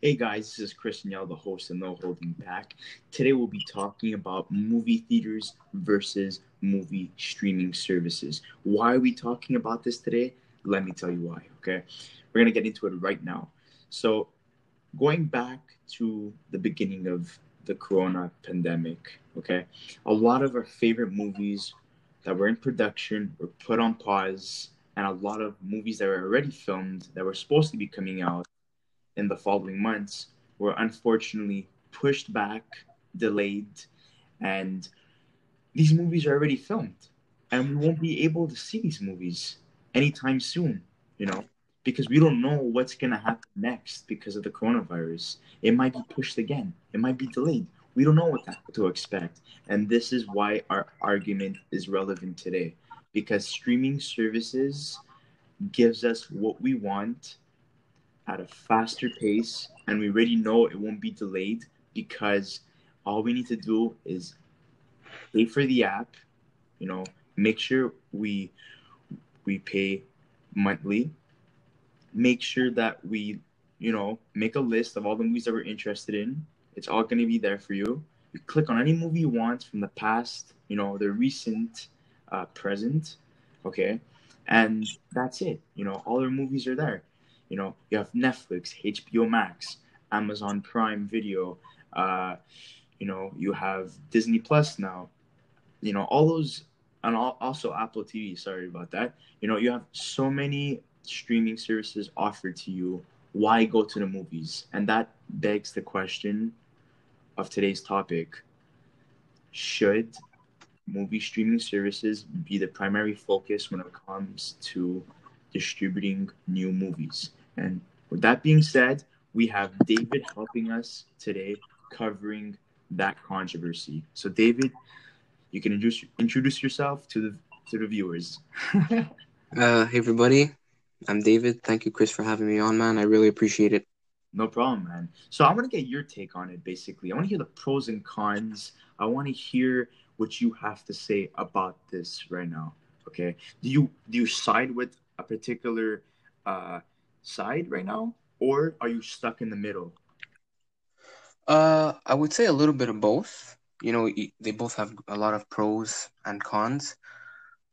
Hey guys, this is Chris Yell, the host of No Holding Back. Today we'll be talking about movie theaters versus movie streaming services. Why are we talking about this today? Let me tell you why, okay? We're gonna get into it right now. So, going back to the beginning of the corona pandemic, okay, a lot of our favorite movies that were in production were put on pause, and a lot of movies that were already filmed that were supposed to be coming out in the following months were unfortunately pushed back, delayed, and these movies are already filmed. And we won't be able to see these movies anytime soon, you know, because we don't know what's going to happen next because of the coronavirus. It might be pushed again, it might be delayed. We don't know what to expect. And this is why our argument is relevant today because streaming services gives us what we want at a faster pace, and we already know it won't be delayed because all we need to do is pay for the app. You know, make sure we we pay monthly. Make sure that we, you know, make a list of all the movies that we're interested in. It's all going to be there for you. You click on any movie you want from the past, you know, the recent, uh, present, okay, and that's it. You know, all our movies are there. You know, you have Netflix, HBO Max, Amazon Prime Video. Uh, you know, you have Disney Plus now. You know, all those, and also Apple TV. Sorry about that. You know, you have so many streaming services offered to you. Why go to the movies? And that begs the question of today's topic: Should movie streaming services be the primary focus when it comes to distributing new movies? And with that being said, we have David helping us today covering that controversy. So, David, you can introduce introduce yourself to the to the viewers. uh, hey everybody, I'm David. Thank you, Chris, for having me on, man. I really appreciate it. No problem, man. So I want to get your take on it. Basically, I want to hear the pros and cons. I want to hear what you have to say about this right now. Okay, do you do you side with a particular uh, side right now, or are you stuck in the middle? Uh, I would say a little bit of both. You know, they both have a lot of pros and cons,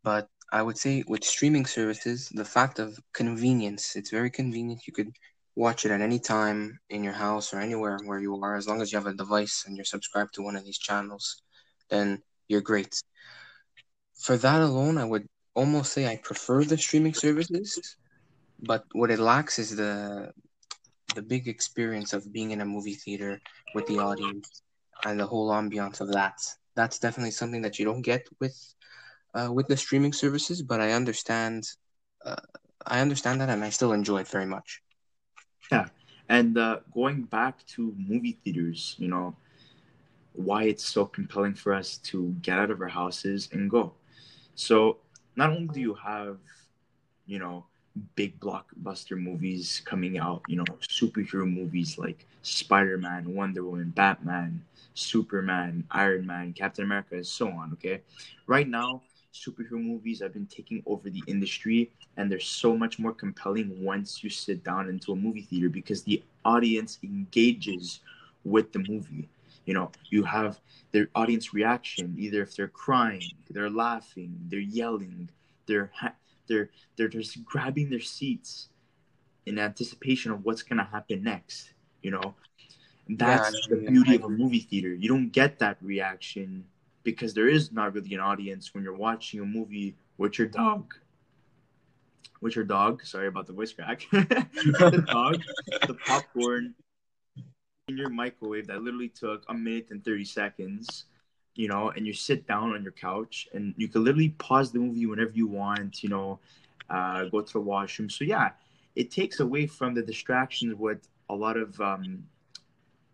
but I would say with streaming services, the fact of convenience, it's very convenient. You could watch it at any time in your house or anywhere where you are, as long as you have a device and you're subscribed to one of these channels, then you're great. For that alone, I would almost say I prefer the streaming services but what it lacks is the the big experience of being in a movie theater with the audience and the whole ambiance of that. That's definitely something that you don't get with uh, with the streaming services. But I understand, uh, I understand that, and I still enjoy it very much. Yeah, and uh, going back to movie theaters, you know, why it's so compelling for us to get out of our houses and go. So not only do you have, you know, big blockbuster movies coming out, you know, superhero movies like Spider Man, Wonder Woman, Batman, Superman, Iron Man, Captain America, and so on. Okay. Right now, superhero movies have been taking over the industry, and they're so much more compelling once you sit down into a movie theater because the audience engages with the movie. You know, you have their audience reaction, either if they're crying, they're laughing, they're yelling, they're ha- they're they're just grabbing their seats in anticipation of what's gonna happen next. You know, that's yeah, the beauty of a movie theater. You don't get that reaction because there is not really an audience when you're watching a movie with your dog. With your dog, sorry about the voice crack. the dog, the popcorn in your microwave that literally took a minute and 30 seconds you know, and you sit down on your couch and you can literally pause the movie whenever you want, you know, uh, go to the washroom. So yeah, it takes away from the distractions what a lot of um,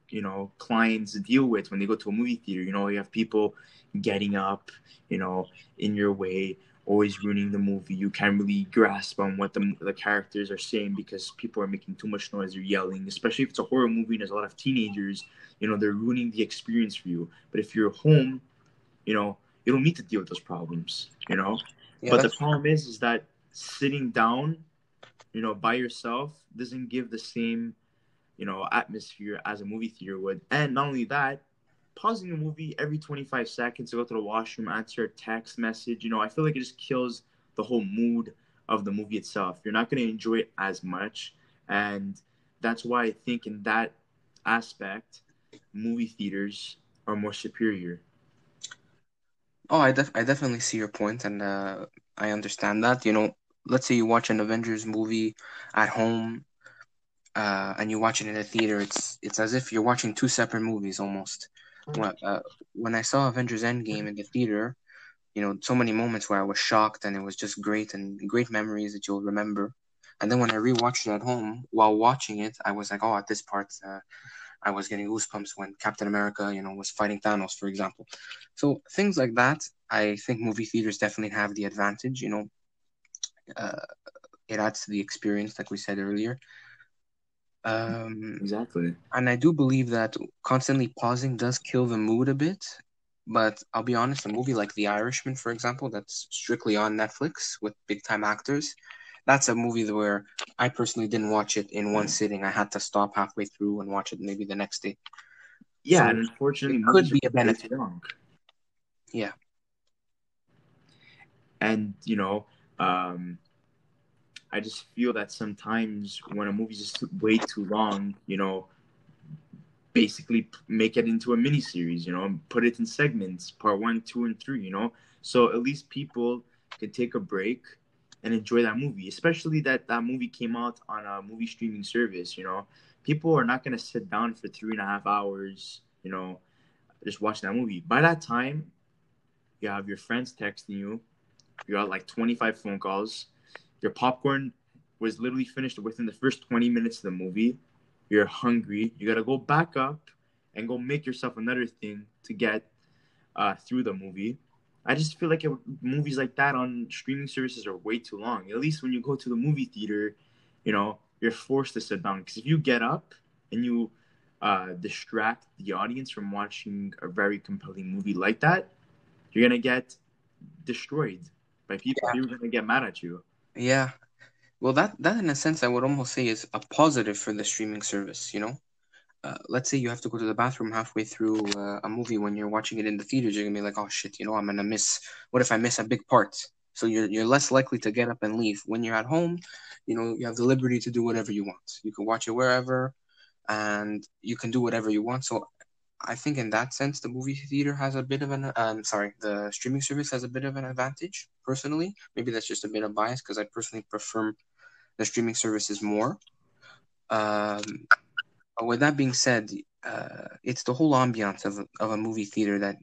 you know clients deal with when they go to a movie theater. You know, you have people getting up, you know, in your way, always ruining the movie. You can't really grasp on what the the characters are saying because people are making too much noise. They're yelling, especially if it's a horror movie and there's a lot of teenagers you know they're ruining the experience for you but if you're home you know you don't need to deal with those problems you know yeah, but the problem is is that sitting down you know by yourself doesn't give the same you know, atmosphere as a movie theater would. And not only that, pausing a movie every 25 seconds to go to the washroom, answer a text message, you know, I feel like it just kills the whole mood of the movie itself. You're not going to enjoy it as much. And that's why I think in that aspect, movie theaters are more superior. Oh, I def- I definitely see your point, and uh, I understand that. You know, let's say you watch an Avengers movie at home, uh, and you watch it in a theater. It's it's as if you're watching two separate movies almost. When, uh, when I saw Avengers Endgame in the theater, you know, so many moments where I was shocked, and it was just great and great memories that you'll remember. And then when I rewatched it at home, while watching it, I was like, oh, at this part, uh, I was getting goosebumps when Captain America, you know, was fighting Thanos, for example. So things like that, I think movie theaters definitely have the advantage. You know, uh, it adds to the experience, like we said earlier. Um, exactly. And I do believe that constantly pausing does kill the mood a bit. But I'll be honest, a movie like The Irishman, for example, that's strictly on Netflix with big time actors, that's a movie where I personally didn't watch it in one sitting. I had to stop halfway through and watch it maybe the next day. Yeah, so and unfortunately, it could be a benefit. Wrong. Yeah. And you know, um, I just feel that sometimes when a movie's just way too long, you know, basically make it into a mini series, you know, put it in segments, part one, two, and three, you know, so at least people can take a break and enjoy that movie, especially that that movie came out on a movie streaming service. You know, people are not gonna sit down for three and a half hours. You know, just watching that movie. By that time, you have your friends texting you. You got like 25 phone calls. Your popcorn was literally finished within the first 20 minutes of the movie. You're hungry. You gotta go back up and go make yourself another thing to get uh, through the movie. I just feel like it, movies like that on streaming services are way too long. At least when you go to the movie theater, you know, you're forced to sit down. Because if you get up and you uh, distract the audience from watching a very compelling movie like that, you're gonna get destroyed by people. Yeah. People are gonna get mad at you. Yeah. Well, that that in a sense, I would almost say is a positive for the streaming service. You know, uh, let's say you have to go to the bathroom halfway through uh, a movie when you're watching it in the theaters, you're gonna be like, oh shit, you know, I'm gonna miss. What if I miss a big part? So you're you're less likely to get up and leave. When you're at home, you know, you have the liberty to do whatever you want. You can watch it wherever, and you can do whatever you want. So I think in that sense, the movie theater has a bit of an um sorry, the streaming service has a bit of an advantage. Personally, maybe that's just a bit of bias because I personally prefer the streaming services more. Um, with that being said, uh, it's the whole ambiance of of a movie theater that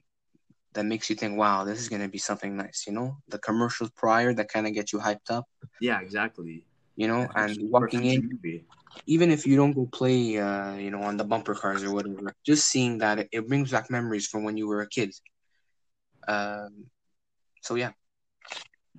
that makes you think, wow, this is gonna be something nice. You know, the commercials prior that kind of get you hyped up. Yeah, exactly. You know, and walking in, movie. even if you don't go play, uh, you know, on the bumper cars or whatever, just seeing that it, it brings back memories from when you were a kid. Um, so yeah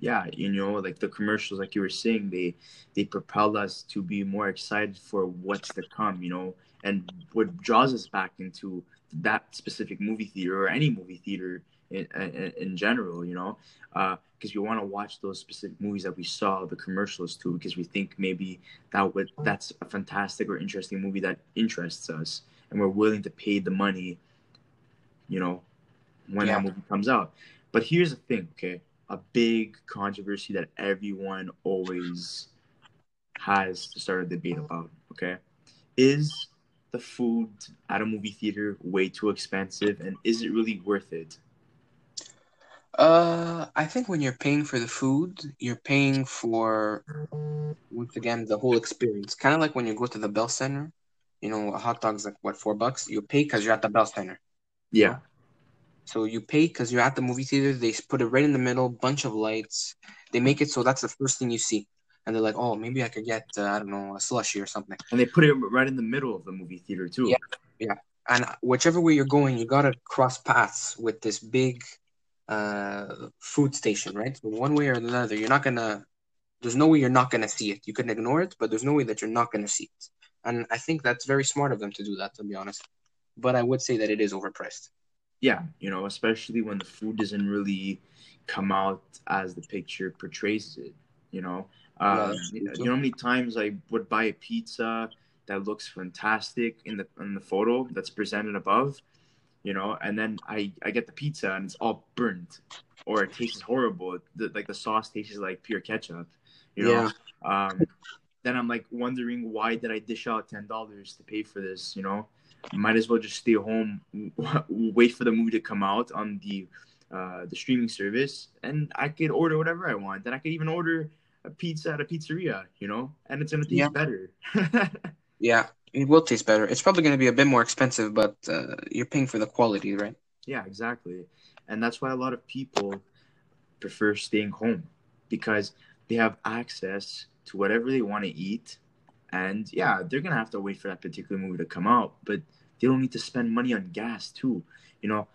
yeah you know like the commercials like you were saying they they propel us to be more excited for what's to come you know and what draws us back into that specific movie theater or any movie theater in, in, in general you know because uh, we want to watch those specific movies that we saw the commercials to because we think maybe that would that's a fantastic or interesting movie that interests us and we're willing to pay the money you know when yeah. that movie comes out but here's the thing okay a big controversy that everyone always has to start a debate about. Okay, is the food at a movie theater way too expensive, and is it really worth it? Uh, I think when you're paying for the food, you're paying for once again the whole experience. Kind of like when you go to the Bell Center, you know, a hot dog's like what four bucks. You pay because you're at the Bell Center. Yeah. So you pay because you're at the movie theater. They put it right in the middle, bunch of lights. They make it so that's the first thing you see, and they're like, "Oh, maybe I could get uh, I don't know a slushy or something." And they put it right in the middle of the movie theater too. Yeah, yeah. And whichever way you're going, you gotta cross paths with this big uh, food station, right? So one way or another, you're not gonna. There's no way you're not gonna see it. You can ignore it, but there's no way that you're not gonna see it. And I think that's very smart of them to do that, to be honest. But I would say that it is overpriced yeah, you know, especially when the food doesn't really come out as the picture portrays it. You know, um, you know how many times I would buy a pizza that looks fantastic in the in the photo that's presented above, you know, and then I I get the pizza and it's all burnt or it tastes horrible. The, like the sauce tastes like pure ketchup, you know. Yeah. Um, then I'm like wondering why did I dish out ten dollars to pay for this? You know, might as well just stay home, wait for the movie to come out on the uh, the streaming service, and I could order whatever I want. Then I could even order a pizza at a pizzeria, you know, and it's gonna taste yeah. better. yeah, it will taste better. It's probably gonna be a bit more expensive, but uh, you're paying for the quality, right? Yeah, exactly, and that's why a lot of people prefer staying home because they have access to whatever they want to eat. And yeah, they're gonna have to wait for that particular movie to come out, but they don't need to spend money on gas too. You know,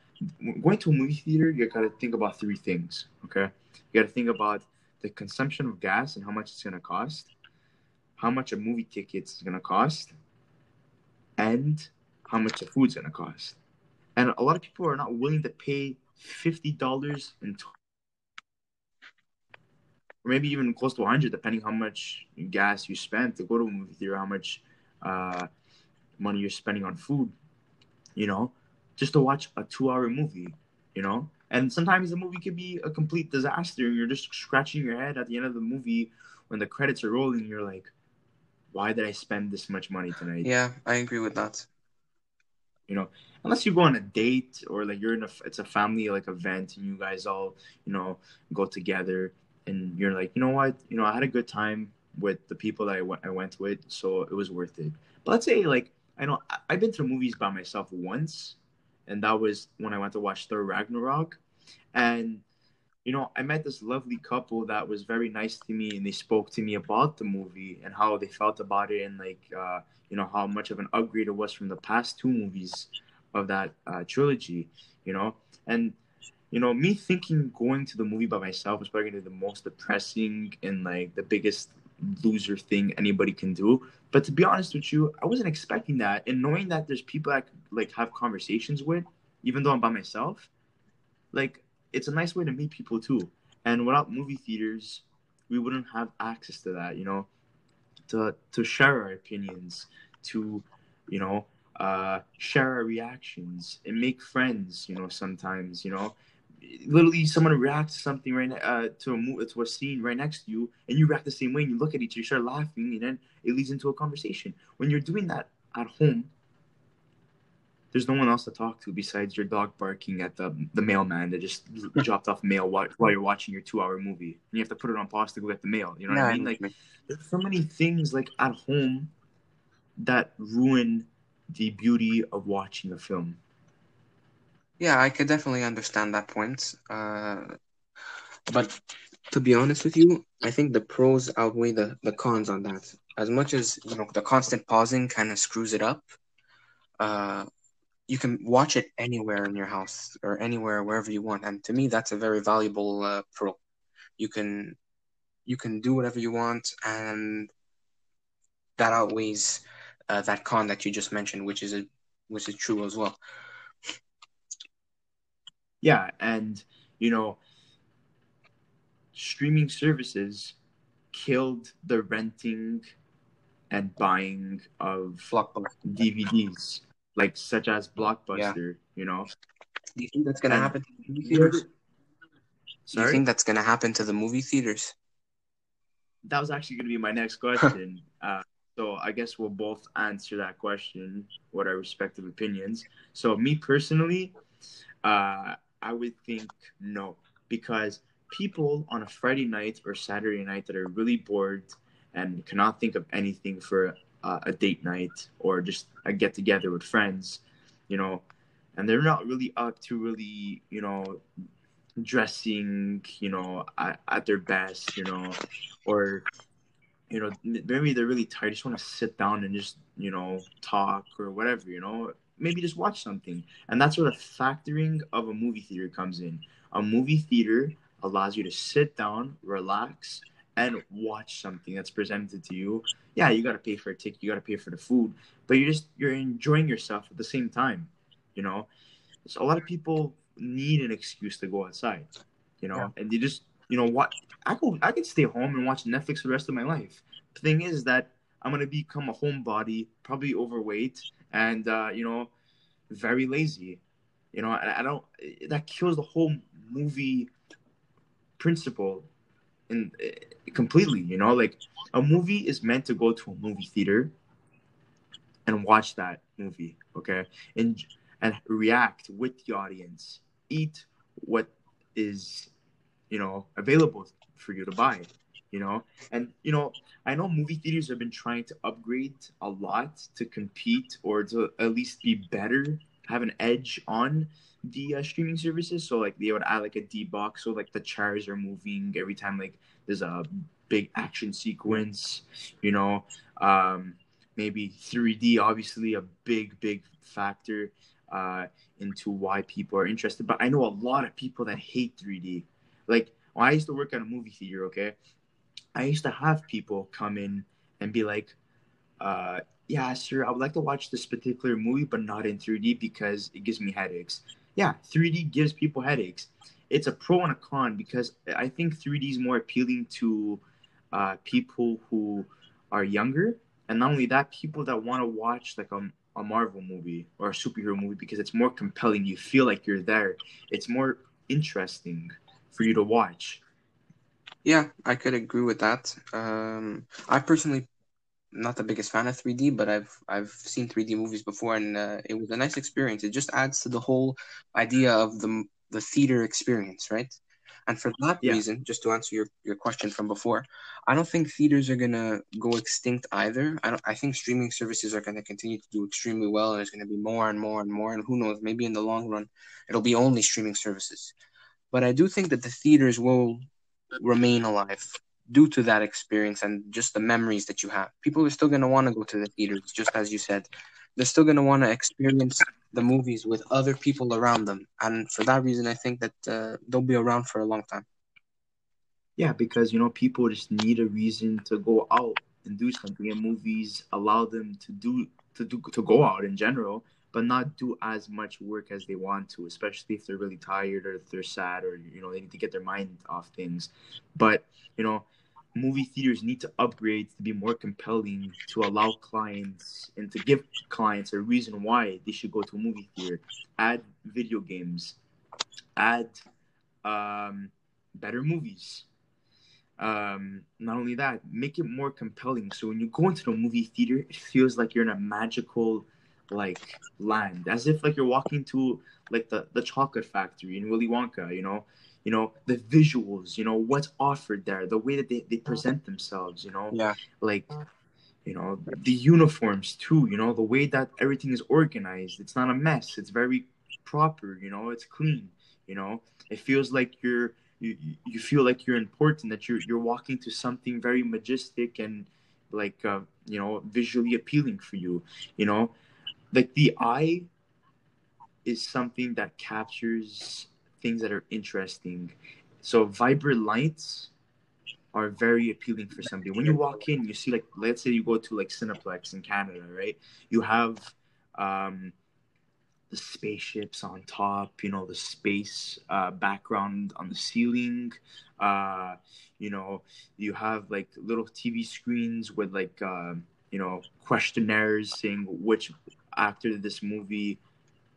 going to a movie theater, you gotta think about three things. Okay, you gotta think about the consumption of gas and how much it's gonna cost, how much a movie ticket is gonna cost, and how much the food's gonna cost. And a lot of people are not willing to pay fifty dollars and or maybe even close to 100 depending how much gas you spent to go to a movie theater how much uh, money you're spending on food you know just to watch a two hour movie you know and sometimes the movie could be a complete disaster and you're just scratching your head at the end of the movie when the credits are rolling you're like why did i spend this much money tonight? Yeah i agree with that. You know unless you go on a date or like you're in a it's a family like event and you guys all you know go together and you're like, you know what, you know, I had a good time with the people that I went I went with, so it was worth it. But let's say like I know I've been to movies by myself once, and that was when I went to watch Thor Ragnarok, and you know I met this lovely couple that was very nice to me, and they spoke to me about the movie and how they felt about it, and like uh, you know how much of an upgrade it was from the past two movies of that uh, trilogy, you know, and you know, me thinking going to the movie by myself was probably the most depressing and like the biggest loser thing anybody can do. But to be honest with you, I wasn't expecting that. And knowing that there's people I could like have conversations with, even though I'm by myself, like it's a nice way to meet people too. And without movie theaters, we wouldn't have access to that, you know, to to share our opinions, to, you know, uh, share our reactions and make friends, you know, sometimes, you know, literally someone reacts to something right uh, to a move to a scene right next to you, and you react the same way, and you look at each other, you start laughing, and then it leads into a conversation. When you're doing that at home, there's no one else to talk to besides your dog barking at the the mailman that just dropped off mail while, while you're watching your two hour movie. And you have to put it on pause to go get the mail. You know what yeah, I mean? Like there's so many things like at home that ruin the beauty of watching a film. Yeah, I could definitely understand that point. Uh, but to be honest with you, I think the pros outweigh the, the cons on that. As much as you know, the constant pausing kind of screws it up. Uh, you can watch it anywhere in your house or anywhere wherever you want, and to me, that's a very valuable uh, pro. You can you can do whatever you want, and that outweighs uh, that con that you just mentioned, which is a which is true as well. Yeah, and you know, streaming services killed the renting and buying of DVDs, like such as Blockbuster. Yeah. You know, do you think that's gonna and, happen to the movie theaters? Do you think that's gonna happen to the movie theaters? That was actually gonna be my next question. uh, so I guess we'll both answer that question, what our respective opinions. So me personally, uh, I would think no, because people on a Friday night or Saturday night that are really bored and cannot think of anything for uh, a date night or just a get together with friends, you know, and they're not really up to really, you know, dressing, you know, at, at their best, you know, or you know, maybe they're really tired, just want to sit down and just, you know, talk or whatever, you know maybe just watch something. And that's where the factoring of a movie theater comes in. A movie theater allows you to sit down, relax, and watch something that's presented to you. Yeah, you gotta pay for a ticket, you gotta pay for the food, but you're just you're enjoying yourself at the same time. You know, so a lot of people need an excuse to go outside. You know, yeah. and you just you know what I could I could stay home and watch Netflix for the rest of my life. The thing is that I'm gonna become a homebody, probably overweight, and uh, you know, very lazy. You know, I, I don't. That kills the whole movie principle in eh, completely. You know, like a movie is meant to go to a movie theater and watch that movie, okay, and and react with the audience, eat what is, you know, available for you to buy, you know, and you know, I know movie theaters have been trying to upgrade a lot to compete or to at least be better, have an edge on the uh, streaming services. So like they would add like a D box, so like the chairs are moving every time like there's a big action sequence, you know. Um, maybe 3D, obviously a big big factor uh, into why people are interested. But I know a lot of people that hate 3D. Like when I used to work at a movie theater, okay, I used to have people come in and be like, uh, "Yeah, sir, I would like to watch this particular movie, but not in 3D because it gives me headaches." Yeah, 3D gives people headaches. It's a pro and a con because I think 3D is more appealing to uh, people who are younger, and not only that, people that want to watch like a a Marvel movie or a superhero movie because it's more compelling. You feel like you're there. It's more interesting for you to watch. Yeah, I could agree with that. Um, I personally not the biggest fan of 3D, but I've I've seen 3D movies before, and uh, it was a nice experience. It just adds to the whole idea of the the theater experience, right? And for that yeah. reason, just to answer your, your question from before, I don't think theaters are gonna go extinct either. I don't I think streaming services are gonna continue to do extremely well and there's gonna be more and more and more and who knows, maybe in the long run it'll be only streaming services. But I do think that the theaters will remain alive due to that experience and just the memories that you have. People are still gonna want to go to the theaters, just as you said. They're still gonna want to experience the movies with other people around them, and for that reason, I think that uh, they'll be around for a long time. Yeah, because you know people just need a reason to go out and do something, and movies allow them to do to do to go out in general, but not do as much work as they want to, especially if they're really tired or if they're sad or you know they need to get their mind off things. But you know, movie theaters need to upgrade to be more compelling to allow clients and to give clients a reason why they should go to a movie theater. Add video games, add um, better movies. Um, not only that, make it more compelling. So when you go into the movie theater, it feels like you're in a magical like land, as if like you're walking to like the the chocolate factory in Willy Wonka. You know, you know the visuals you know what's offered there the way that they, they present themselves you know? Yeah. Like you know the uniforms too you know the way that everything is organized. It's not a mess. It's very proper you know? It's clean you know? It feels like you're you, you feel like you're important that you're you're walking to something very majestic and like uh, you know visually appealing for you you know? Like the eye is something that captures things that are interesting. So vibrant lights are very appealing for somebody. When you walk in, you see like let's say you go to like Cineplex in Canada, right? You have um, the spaceships on top, you know, the space uh, background on the ceiling. Uh, you know, you have like little TV screens with like uh, you know questionnaires saying which actor did this movie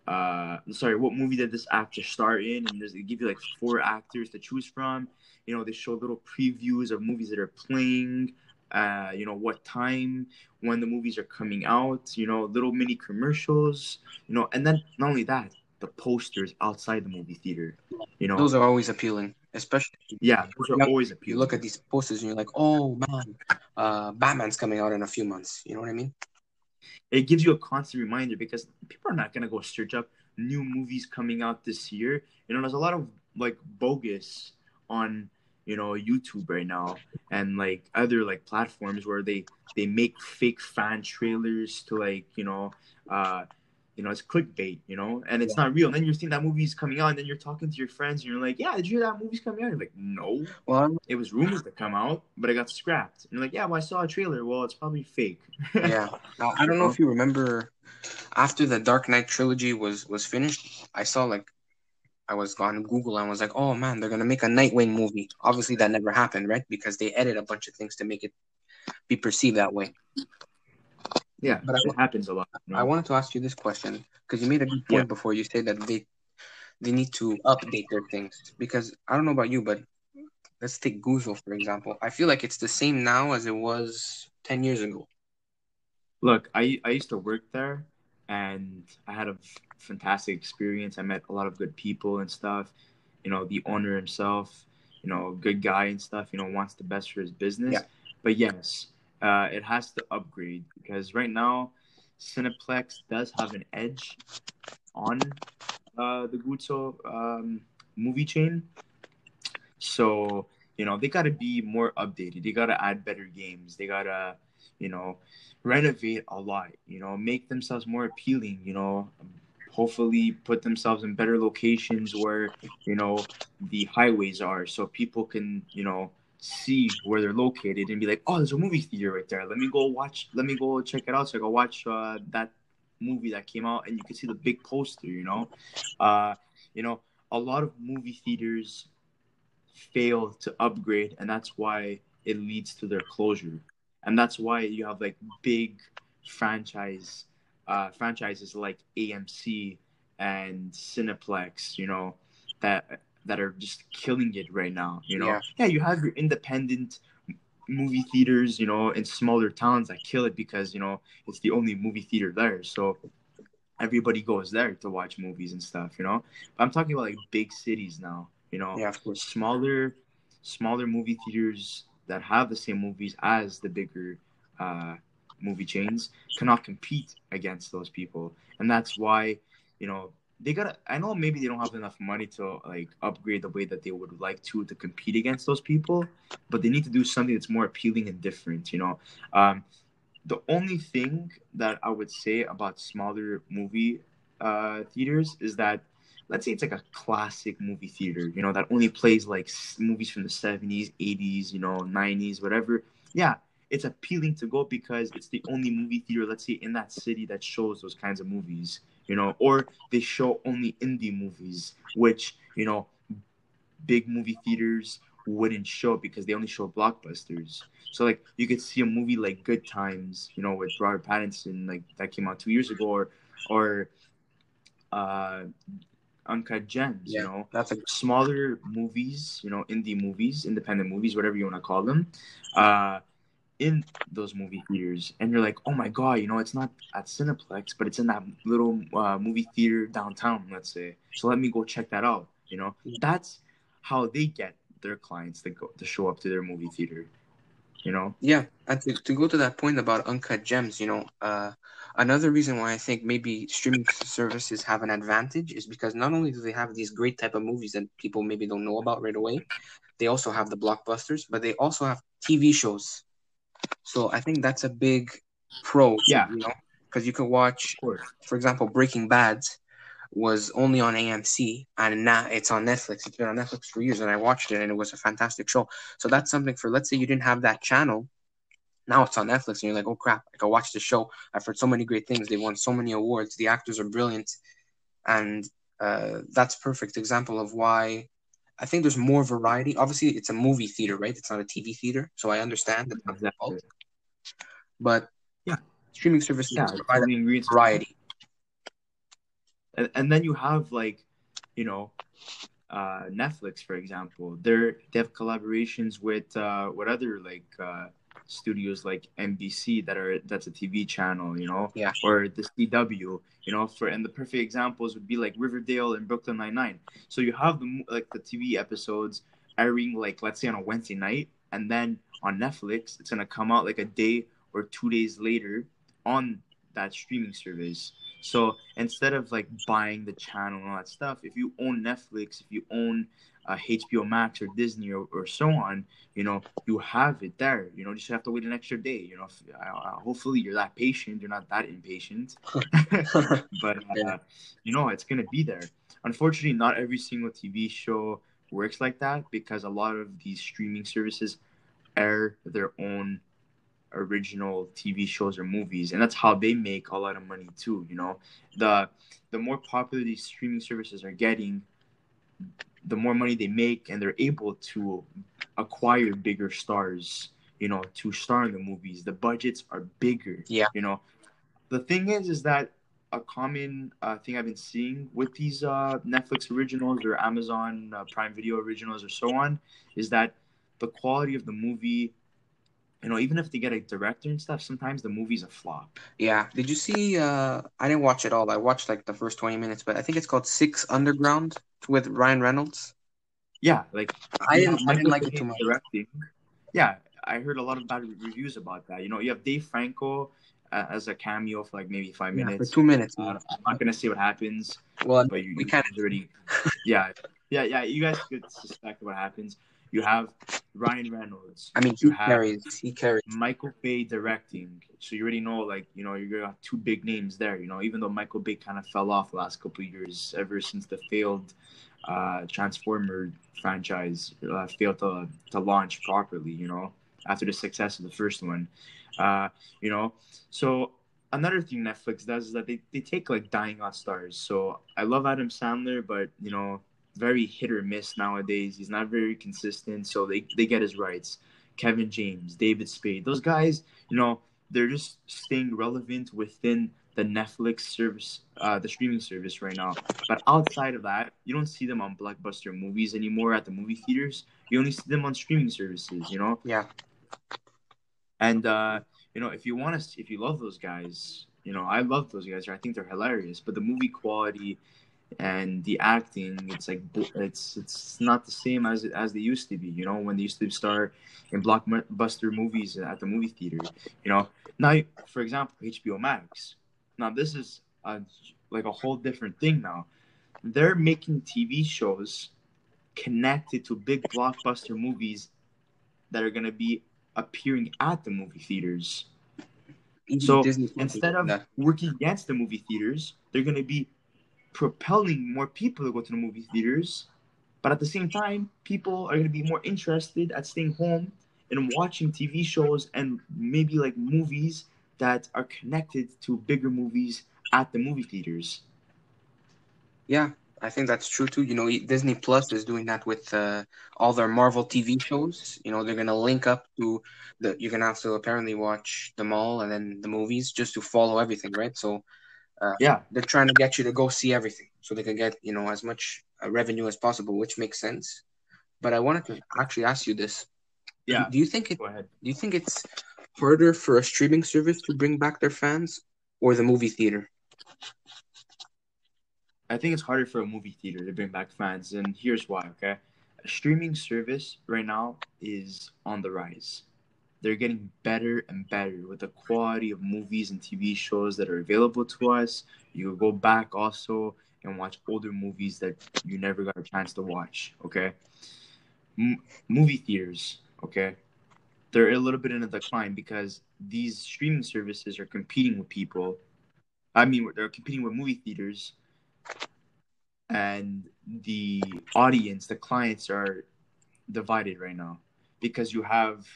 uh sorry what movie did this actor star in? And they give you like four actors to choose from? You know they show little previews of movies that are playing uh you know what time when the movies are coming out you know little mini commercials you know and then not only that the posters outside the movie theater you know. Those are always appealing especially yeah those are always appealing you look at these posters and you're like oh man uh batman's coming out in a few months you know what i mean it gives you a constant reminder because people are not gonna go search up new movies coming out this year. You know, there's a lot of like bogus on you know YouTube right now and like other like platforms where they they make fake fan trailers to like you know uh you know, it's clickbait, you know, and it's yeah. not real. And then you're seeing that movie's coming out, and then you're talking to your friends, and you're like, "Yeah, did you hear that movie's coming out?" And You're like, "No." Well, it was rumored to come out, but it got scrapped. And you're like, "Yeah, well, I saw a trailer. Well, it's probably fake." yeah. Now I don't know if you remember, after the Dark Knight trilogy was was finished, I saw like, I was on Google and was like, "Oh man, they're gonna make a Nightwing movie." Obviously, that never happened, right? Because they edit a bunch of things to make it be perceived that way. Yeah, But I it wa- happens a lot. you know? I wanted to ask you this question because you made a good point Yeah. before. You said that they they need to update their things because I don't know about you, but let's take Guzzo for example. I feel like it's the same now as it was ten years ago. Look, I I used to work there, and I had a fantastic experience. I met a lot of good people and stuff. You know, the owner himself, you know, good guy and stuff. You know, wants the best for his business. Yeah. But yes, uh, it has to upgrade because right now, Cineplex does have an edge on uh, the Guzzo um, movie chain. So you know they got to be more updated. They got to add better games. They got to, you know, renovate a lot. You know, make themselves more appealing. You know, hopefully put themselves in better locations where you know the highways are, so people can you know see where they're located and be like, oh, there's a movie theater right there. Let me go watch. Let me go check it out. So I go watch uh, that movie that came out, and you can see the big poster. You know, uh, you know, a lot of movie theaters fail to upgrade, and that's why it leads to their closure. And that's why you have like big franchise uh, franchises like AMC and Cineplex, you know, that that are just killing it right now. You know, Yeah. yeah, you have your independent movie theaters, you know, in smaller towns that kill it because you know it's the only movie theater there. So everybody goes there to watch movies and stuff, you know. But I'm talking about like big cities now, you know, Yeah, of course. smaller, smaller movie theaters that have the same movies as the bigger uh, movie chains cannot compete against those people, and that's why, you know, they gotta. I know maybe they don't have enough money to like upgrade the way that they would like to to compete against those people, but they need to do something that's more appealing and different. You know, um, the only thing that I would say about smaller movie uh, theaters is that let's say it's like a classic movie theater, you know, that only plays like movies from the 70s, 80s, you know, 90s, whatever. Yeah, it's appealing to go because it's the only movie theater, let's say, in that city that shows those kinds of movies, you know, or they show only indie movies, which, you know, big movie theaters wouldn't show because they only show blockbusters. So like you could see a movie like Good Times, you know, with Robert Pattinson, like that came out two years ago, or or uh, Uncut Gems, Yeah. you know, That's a smaller movies, you know, indie movies, independent movies, whatever you want to call them, uh, in those movie theaters, and you're like, oh my god, you know, it's not at Cineplex, but it's in that little uh, movie theater downtown, let's say. So let me go check that out. You know, that's how they get their clients to go to show up to their movie theater. You know, Yeah, and to, to go to that point about uncut gems, you know, uh, another reason why I think maybe streaming services have an advantage is because not only do they have these great type of movies that people maybe don't know about right away, they also have the blockbusters, but they also have TV shows. So I think that's a big pro. Yeah. you know, because you can watch, for example, Breaking Bad was only on AMC and now it's on Netflix. It's been on Netflix for years, and I watched it, and it was a fantastic show. So that's something for let's say you didn't have that channel. Now it's on Netflix, and you're like, oh crap, I can watch the show. I've heard so many great things. They won so many awards. The actors are brilliant, and uh, that's a perfect example of why I think there's more variety. Obviously, it's a movie theater, right? It's not a TV theater, so I understand that that's the Exactly. fault. But Yeah. streaming services Yeah, provide ingredients. variety. and, and then you have like you know uh netflix for example they're they have collaborations with uh what other like uh studios like nbc that are that's a tv channel you know Yeah. or the cw you know for and the perfect examples would be like riverdale and brooklyn 99 so you have the like the tv episodes airing like let's say on a wednesday night and then on netflix it's gonna come out like a day or two days later on that streaming service so instead of like buying the channel and all that stuff, if you own Netflix, if you own uh, HBO Max or Disney or, or so on, you know, you have it there. You know, you just have to wait an extra day. You know, if, uh, uh, hopefully you're that patient. You're not that impatient. but uh, you know, it's gonna be there. Unfortunately, not every single TV show works like that because a lot of these streaming services air their own original TV shows or movies, and that's how they make a lot of money too. You know, the the more popular these streaming services are getting, the more money they make, and they're able to acquire bigger stars. You know, to star in the movies. The budgets are bigger. Yeah. You know, the thing is, is that a common uh, thing I've been seeing with these uh, Netflix originals or Amazon uh, Prime Video originals or so on is that the quality of the movie, you know, even if they get a director and stuff, sometimes the movie's a flop. Yeah. Did you see? Uh, I didn't watch it all. I watched like the first twenty minutes, but I think it's called Six Underground with Ryan Reynolds. Yeah, like I didn't. I didn't like it too much. directing. Yeah, I heard a lot of bad reviews about that. You know, you have Dave Franco uh, as a cameo for like maybe five minutes. Yeah, for two minutes. Uh, I'm not gonna say what happens, Well, but you, we you can't. already, yeah, yeah, yeah. You guys could suspect what happens. You have Ryan Reynolds. I mean, You he carries. He carries. Michael Bay directing, so you already know, like you know, you got two big names there. You know, even though Michael Bay kind of fell off the last couple of years, ever since the failed uh, Transformer franchise uh, failed to to launch properly. You know, after the success of the first one, uh, you know, so. Another thing Netflix does is that they, they take like dying out stars. So I love Adam Sandler, but you know, very hit or miss nowadays. He's not very consistent, so they, they get his rights. Kevin James, David Spade, those guys, you know, they're just staying relevant within the Netflix service, uh, the streaming service right now. But outside of that, you don't see them on blockbuster movies anymore at the movie theaters. You only see them on streaming services, you know. Yeah. And uh, you know, if you want to, if you love those guys, you know, I love those guys. I think they're hilarious. But the movie quality and the acting, it's like it's it's not the same as as they used to be. You know, when they used to star in blockbuster movies at the movie theater. You know, now for example, HBO Max. Now this is a, like a whole different thing. Now they're making TV shows connected to big blockbuster movies that are gonna be appearing at the movie theaters. So Disney instead of working against the movie theaters, they're going to be propelling more people to go to the movie theaters. But at the same time, people are going to be more interested at staying home and watching TV shows and maybe like movies that are connected to bigger movies at the movie theaters. Yeah, I think that's true too. You know, Disney Plus is doing that with uh, all their Marvel TV shows. You know, they're gonna link up to the. You're gonna have apparently watch them all and then the movies just to follow everything, right? So Yeah, they're trying to get you to go see everything so they can get you know as much uh, revenue as possible, which makes sense. But I wanted to actually ask you this. yeah. Do you think it? Go ahead. Do you think it's harder for a streaming service to bring back their fans or the movie theater? I think it's harder for a movie theater to bring back fans, and here's why. Okay, a streaming service right now is on the rise. They're getting better and better with the quality of movies and TV shows that are available to us. You go back also and watch older movies that you never got a chance to watch. Okay, M- movie theaters. Okay, they're a little bit in a decline because these streaming services are competing with people. I mean, they're competing with movie theaters and the audience, the clients are divided right now because you have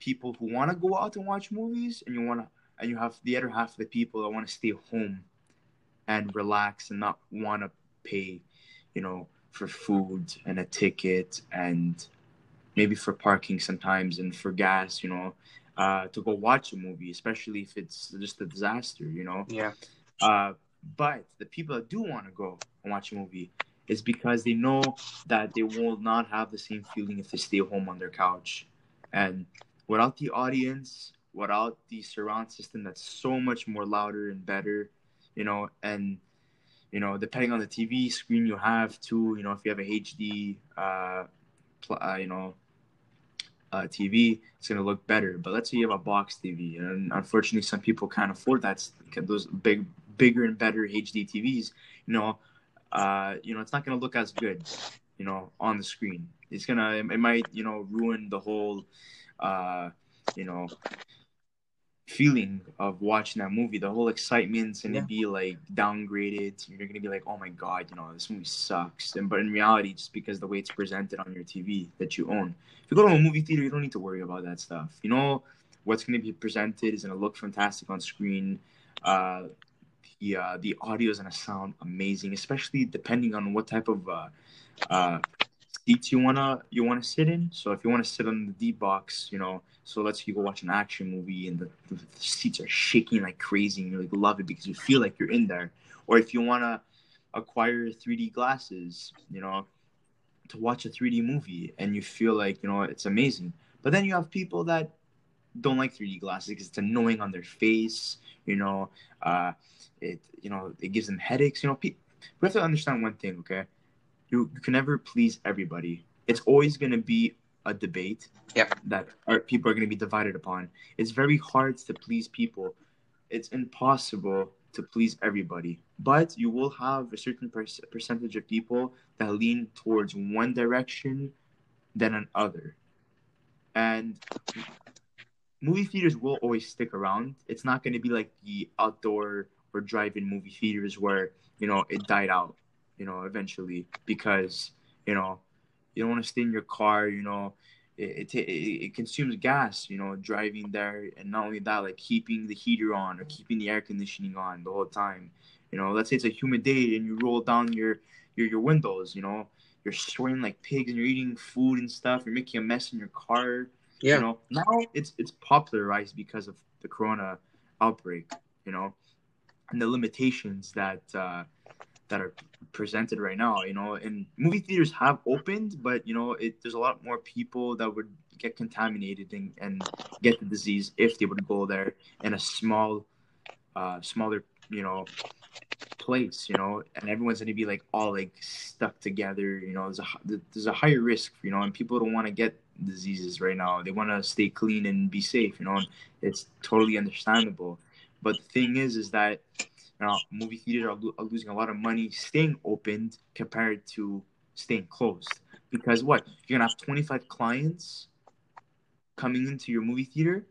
people who want to go out and watch movies, and you want to, and you have the other half of the people that want to stay home and relax and not want to pay, you know, for food and a ticket and maybe for parking sometimes and for gas, you know, uh, to go watch a movie, especially if it's just a disaster, you know. Yeah. Uh, but the people that do want to go and watch a movie is because they know that they will not have the same feeling if they stay home on their couch. And without the audience, without the surround system that's so much more louder and better, you know, and you know, depending on the TV screen you have too, you know, if you have a HD, uh, pl- uh you know, uh, TV, it's gonna look better. But let's say you have a box TV, and unfortunately, some people can't afford that. Those big, bigger and better HD TVs, you know, uh, you know, it's not gonna look as good, you know, on the screen. It's gonna, it might, you know, ruin the whole, uh, you know, feeling of watching that movie. The whole excitement's gonna Yeah. be like downgraded. You're gonna be like, oh my god, you know, this movie sucks. And but in reality, just because the way it's presented on your TV that you own, if you go to a movie theater, you don't need to worry about that stuff. You know, what's gonna be presented is gonna look fantastic on screen. Uh, the uh, the audio is gonna sound amazing, especially depending on what type of uh, uh, seats you wanna you wanna sit in. So if you wanna sit on the D box, you know, so let's say you go watch an action movie and the, the, the seats are shaking like crazy and you like love it because you feel like you're in there. Or if you wanna acquire 3D glasses, you know, to watch a 3D movie and you feel like you know it's amazing. But then you have people that don't like 3D glasses because it's annoying on their face. You know, uh, it you know it gives them headaches. You know, pe- we have to understand one thing. Okay, you, you can never please everybody. It's always going to be a debate Yep. that are, people are going to be divided upon. It's very hard to please people. It's impossible to please everybody. But you will have a certain per- percentage of people that lean towards one direction than another. And movie theaters will always stick around. It's not going to be like the outdoor or drive-in movie theaters where you know it died out. You know, eventually because you know you don't want to stay in your car. You know, it, it, it consumes gas. You know, driving there, and not only that, like keeping the heater on or keeping the air conditioning on the whole time. You know, let's say it's a humid day and you roll down your your your windows. You know, you're sweating like pigs and you're eating food and stuff. You're making a mess in your car. Yeah. You know, now it's it's popularized because of the corona outbreak. You know, and the limitations that uh, that are presented right now. You know, and movie theaters have opened, but you know, it there's a lot more people that would get contaminated and, and get the disease if they would go there in a small, uh, smaller, you know, place. You know, and everyone's gonna be like all like stuck together. You know, there's a there's a higher risk. You know, and people don't want to get diseases right now. They want to stay clean and be safe. You know, and it's totally understandable. But the thing is, is that know, movie theaters are, are losing a lot of money staying opened compared to staying closed. Because what you're gonna have 25 clients coming into your movie theater,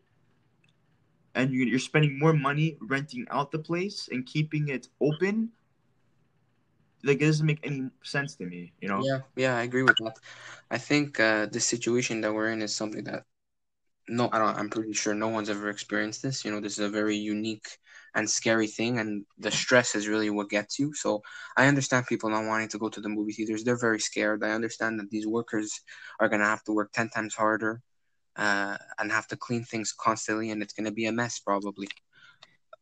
and you're, you're spending more money renting out the place and keeping it open. Like it doesn't make any sense to me, you know. Yeah, yeah, I agree with that. I think uh, the situation that we're in is something that no, I don't. I'm pretty sure no one's ever experienced this. You know, this is a very unique and scary thing, and the stress is really what gets you. So I understand people not wanting to go to the movie theaters. They're very scared. I understand that these workers are gonna have to work ten times harder, uh, and have to clean things constantly, and it's gonna be a mess probably.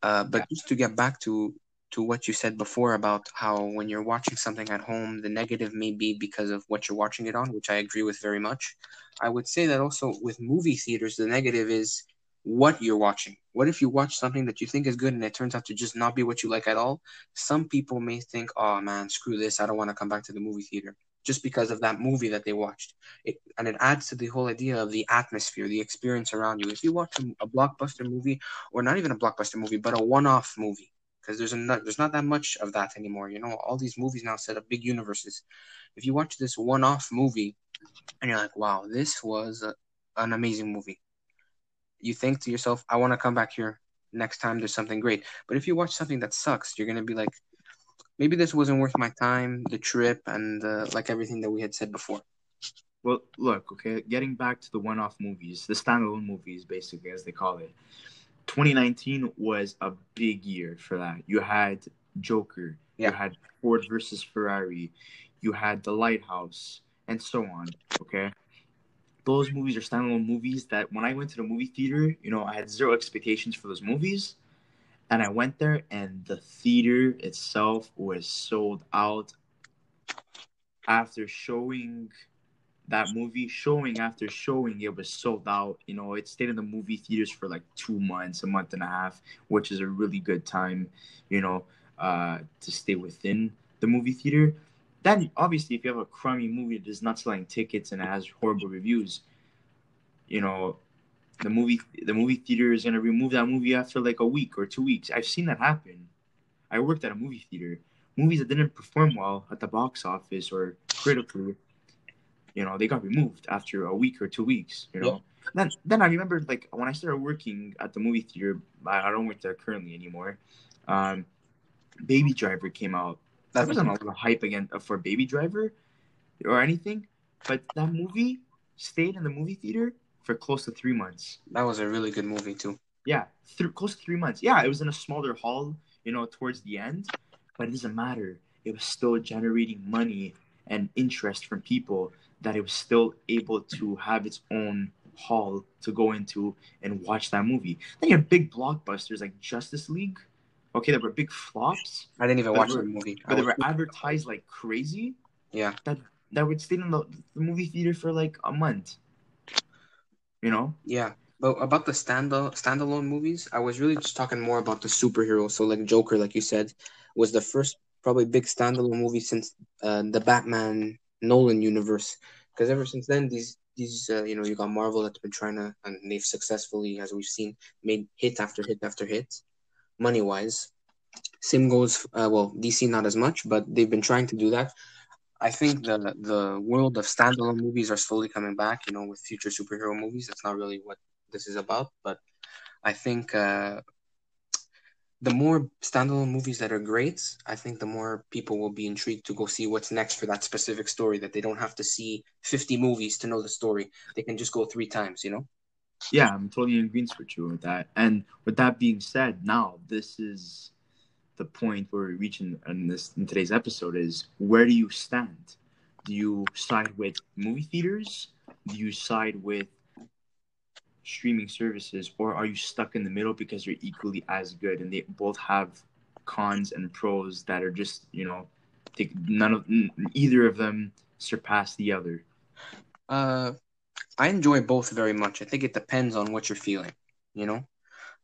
Uh, but just to get back to to what you said before about how when you're watching something at home, the negative may be because of what you're watching it on, which I agree with very much. I would say that also with movie theaters, the negative is what you're watching. What if you watch something that you think is good and it turns out to just not be what you like at all? Some people may think, oh man, screw this. I don't want to come back to the movie theater just because of that movie that they watched. It, and it adds to the whole idea of the atmosphere, the experience around you. If you watch a, a blockbuster movie, or not even a blockbuster movie, but a one off movie, because there's there's not that much of that anymore. You know, all these movies now set up big universes. If you watch this one-off movie, and you're like, "Wow, this was a, an amazing movie," you think to yourself, "I want to come back here next time. There's something great." But if you watch something that sucks, you're gonna be like, "Maybe this wasn't worth my time, the trip, and uh, like everything that we had said before." Well, look, okay, getting back to the one-off movies, the standalone movies, basically as they call it. 2019 was a big year for that. You had Joker, Yeah. you had Ford versus Ferrari, you had The Lighthouse, and so on. Okay, those movies are standalone movies that when I went to the movie theater, you know, I had zero expectations for those movies, and I went there, and the theater itself was sold out after showing that movie showing after showing it was sold out. You know it stayed in the movie theaters for like two months a month and a half which is a really good time you know uh to stay within the movie theater then obviously if you have a crummy movie that is not selling tickets and has horrible reviews you know the movie the movie theater is going to remove that movie after like a week or two weeks. I've seen that happen. I worked at a movie theater. Movies that didn't perform well at the box office or critically you know they got removed after a week or two weeks you know? Then then i remember like when i started working at the movie theater i, I don't work there currently anymore um baby driver came out that That was wasn't a lot of hype again for baby driver or anything but that movie stayed in the movie theater for close to three months that was a really good movie too. yeah th- close to three months yeah it was in a smaller hall you know towards the end but it doesn't matter it was still generating money and interest from people that it was still able to have its own hall to go into and watch that movie. Then you have big blockbusters like Justice League. Okay, that were big flops. I didn't even watch they the were- movie. I but they were advertised like crazy. Yeah. That that would stay in the, the movie theater for like a month. You know? Yeah, but about the stand standalone movies, I was really just talking more about the superhero. So like Joker, like you said, was the first probably big standalone movie since uh, the Batman Nolan universe. Because ever since then, these these uh, you know you got Marvel that's been trying to and they've successfully, as we've seen, made hit after hit after hit, money wise. Same goes uh, well DC not as much, but they've been trying to do that. I think the the world of standalone movies are slowly coming back. You know, with future superhero movies. That's not really what this is about, but I think uh, the more standalone movies that are great, I think the more people will be intrigued to go see what's next for that specific story. That they don't have to see fifty movies to know the story. They can just go three times. You know. Yeah, I'm totally in agreement with you with that. And with that being said, now this is the point where we're reaching in this in today's episode is where do you stand? Do you side with movie theaters? Do you side with streaming services, or are you stuck in the middle because they're equally as good and they both have cons and pros that are just you know, none of either of them surpass the other. Uh, I enjoy both very much. I think it depends on what you're feeling. You know,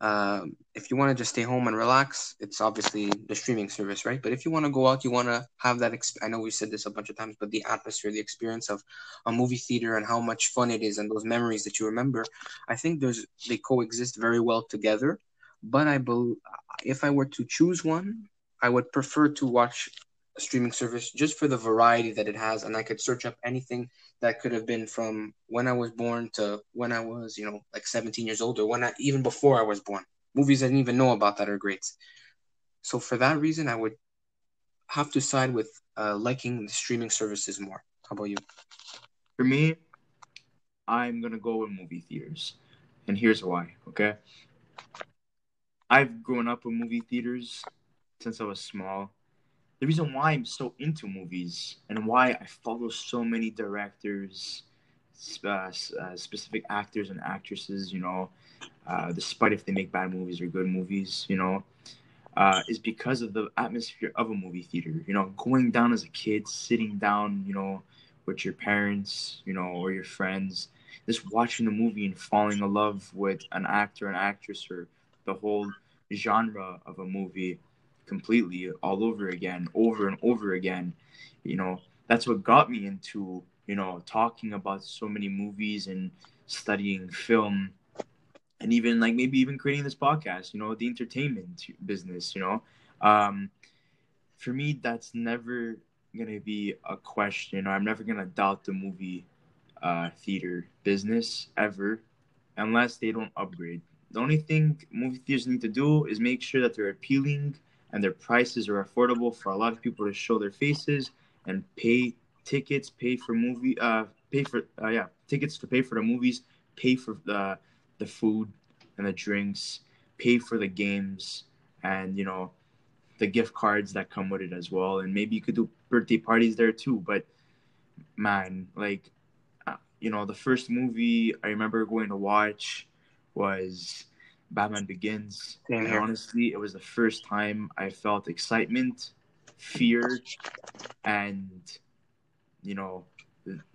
uh, if you want to just stay home and relax, it's obviously the streaming service, right? But if you want to go out, you want to have that. Exp- I know we've said this a bunch of times, but the atmosphere, the experience of a movie theater, and how much fun it is, and those memories that you remember. I think there's they coexist very well together. But I believe if I were to choose one, I would prefer to watch a streaming service just for the variety that it has, and I could search up anything that could have been from when I was born to when I was, you know, like 17 years old, or when I even before I was born. Movies I didn't even know about that are great. So for that reason, I would have to side with uh, liking the streaming services more. How about you? For me, I'm gonna go with movie theaters, and here's why. Okay, I've grown up with movie theaters since I was small. The reason why I'm so into movies and why I follow so many directors, uh, uh, specific actors and actresses, you know, uh, despite if they make bad movies or good movies, you know, uh, is because of the atmosphere of a movie theater. You know, going down as a kid, sitting down, you know, with your parents, you know, or your friends, just watching the movie and falling in love with an actor, an actress, or the whole genre of a movie completely all over again, over and over again. You know, that's what got me into, you know, talking about so many movies and studying film and even like maybe even creating this podcast, you know, the entertainment business, you know. Um, for me, that's never gonna be a question, I'm never gonna doubt the movie uh, theater business ever, unless they don't upgrade. The only thing movie theaters need to do is make sure that they're appealing and their prices are affordable for a lot of people to show their faces and pay tickets, pay for movie, uh, pay for uh, yeah, tickets to pay for the movies, pay for the the food and the drinks, pay for the games, and you know the gift cards that come with it as well. And maybe you could do birthday parties there too. But man, like uh, you know, the first movie I remember going to watch was Batman Begins. And honestly, it was the first time I felt excitement, fear, and you know,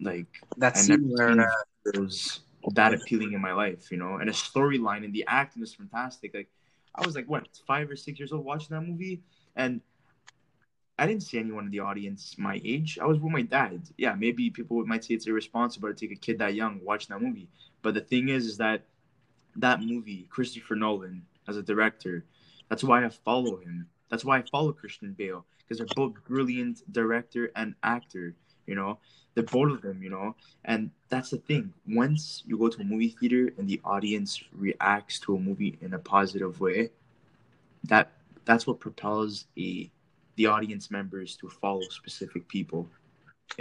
like That scene where uh, it was that appealing in my life, you know. And a storyline and the acting was fantastic. Like I was like what five or six years old watching that movie, and I didn't see anyone in the audience my age. I was with my dad. Yeah, maybe people might say it's irresponsible to take a kid that young watching that movie. But the thing is, is that that movie, Christopher Nolan as a director, that's why I follow him. That's why I follow Christian Bale because they're both brilliant director and actor. You know, they're both of them. You know, and that's the thing. Once you go to a movie theater and the audience reacts to a movie in a positive way, that that's what propels a the audience members to follow specific people.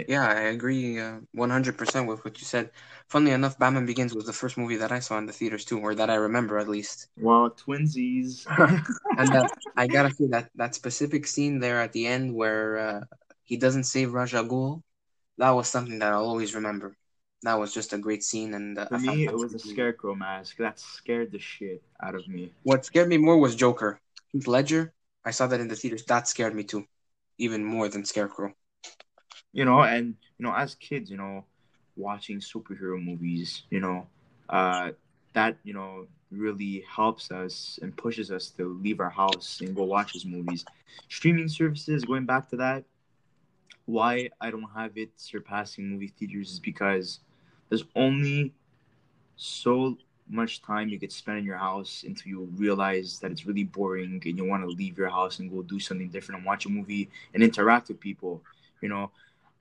Yeah, I agree uh, 100% with what you said. Funnily enough, Batman Begins was the first movie that I saw in the theaters too, or that I remember at least. Wow, twinsies. And that I gotta say that that specific scene there at the end where uh, he doesn't save Ra's al Ghul, that was something that I'll always remember. That was just a great scene, and uh, for me, it was a scarecrow mask that scared the shit out of me. What scared me more was Joker, Heath Ledger. I saw that in the theaters. That scared me too, even more than Scarecrow. You know, and you know, as kids, you know, watching superhero movies, you know, uh, that you know really helps us and pushes us to leave our house and go watch these movies. Streaming services, going back to that, why I don't have it surpassing movie theaters is because there's only so much time you could spend in your house until you realize that it's really boring and you want to leave your house and go do something different and watch a movie and interact with people. You know,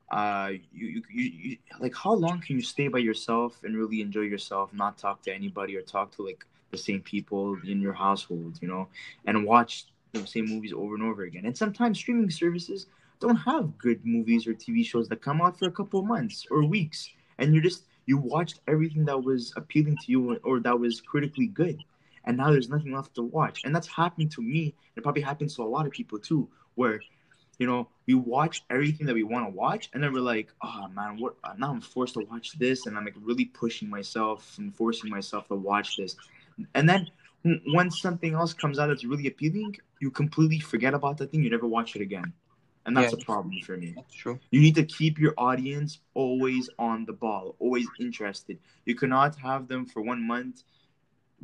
uh, you, you, you, you like how long can you stay by yourself and really enjoy yourself, not talk to anybody or talk to like the same people in your household, you know, and watch the same movies over and over again. And sometimes streaming services don't have good movies or TV shows that come out for a couple months or weeks, and you're just you watched everything that was appealing to you or that was critically good, and now there's nothing left to watch. And that's happened to me. It probably happens to a lot of people too, where you know, we watch everything that we want to watch, and then we're like, oh man, what? Now I'm forced to watch this, and I'm like really pushing myself and forcing myself to watch this. And then when something else comes out that's really appealing, you completely forget about that thing. You never watch it again. And that's yeah, a problem for me. That's true. You need to keep your audience always on the ball, always interested. You cannot have them for one month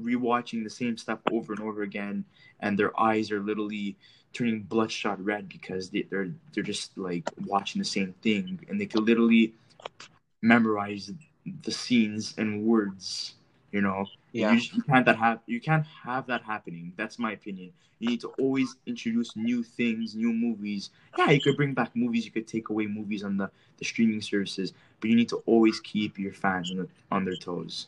rewatching the same stuff over and over again, and their eyes are literally turning bloodshot red because they, they're they're just like watching the same thing, and they can literally memorize the scenes and words. You know, yeah. You, you can't that have you can't have that happening. That's my opinion. You need to always introduce new things, new movies. Yeah, you could bring back movies. You could take away movies on the, the streaming services, but you need to always keep your fans on, the, on their toes.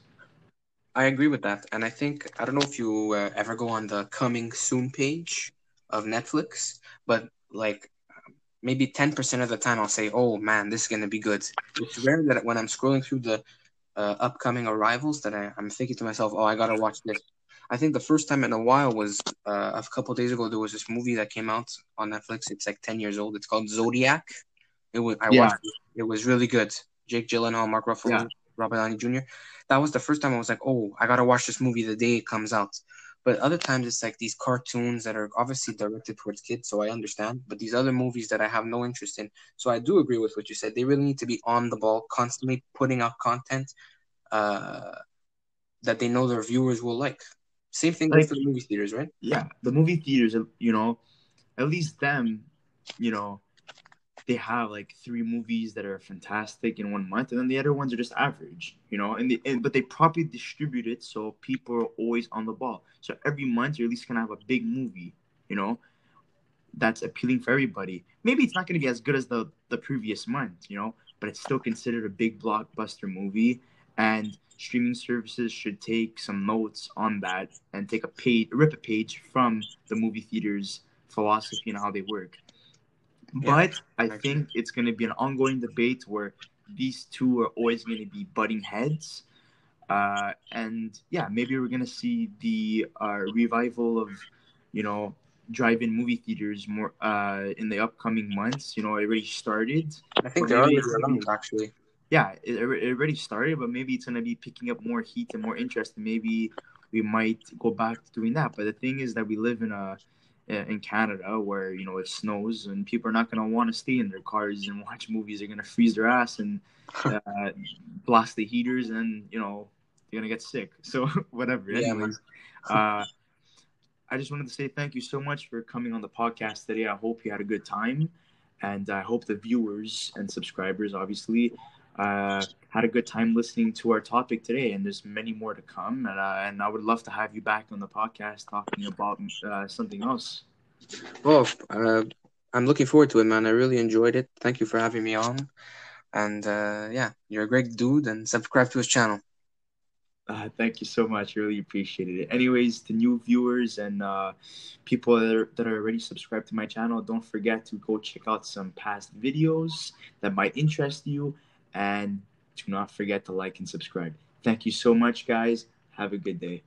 I agree with that, and I think I don't know if you uh, ever go on the coming soon page of Netflix, but like maybe ten percent of the time I'll say, "Oh man, this is gonna be good." It's rare that when I'm scrolling through the uh, upcoming arrivals that I, I'm thinking to myself, oh, I gotta watch this. I think the first time in a while was uh, a couple days ago. There was this movie that came out on Netflix. It's like ten years old. It's called Zodiac. It was I yeah. watched. It. it was really good. Jake Gyllenhaal, Mark Ruffalo, yeah. Robert Downey Jr. That was the first time I was like, oh, I gotta watch this movie the day it comes out. But other times it's like these cartoons that are obviously directed towards kids, so I understand. But these other movies that I have no interest in. So I do agree with what you said. They really need to be on the ball, constantly putting out content uh, that they know their viewers will like. Same thing like, for the movie theaters, right? Yeah, the movie theaters, you know, at least them, you know, they have like three movies that are fantastic in one month, and then the other ones are just average, you know. And, the, and but they properly distribute it so people are always on the ball. So every month you're at least gonna have a big movie, you know, that's appealing for everybody. Maybe it's not gonna be as good as the the previous month, you know, but it's still considered a big blockbuster movie. And streaming services should take some notes on that and take a page, rip a page from the movie theaters philosophy and how they work but I think it's going to be an ongoing debate where these two are always going to be butting heads. Uh, and yeah, maybe we're going to see the uh, revival of, you know, drive-in movie theaters more uh, in the upcoming months. You know, it already started. I think they're already actually. Yeah, it, it already started, but maybe it's going to be picking up more heat and more interest. And maybe we might go back to doing that. But the thing is that we live in a in Canada where you know it snows and people are not going to want to stay in their cars and watch movies. They're going to freeze their ass and uh, blast the heaters, and you know they're going to get sick. So whatever. Yeah, Anyways, uh, I just wanted to say thank you so much for coming on the podcast today. I hope you had a good time, and I hope the viewers and subscribers, obviously, uh, had a good time listening to our topic today, and there's many more to come. And, uh, and I would love to have you back on the podcast talking about uh, something else. Well, uh, I'm looking forward to it, man. I really enjoyed it. Thank you for having me on. And uh, yeah, you're a great dude, and subscribe to his channel. Uh, thank you so much. Really appreciated it. Anyways, to new viewers and uh, people that are, that are already subscribed to my channel, don't forget to go check out some past videos that might interest you. And do not forget to like and subscribe. Thank you so much, guys. Have a good day.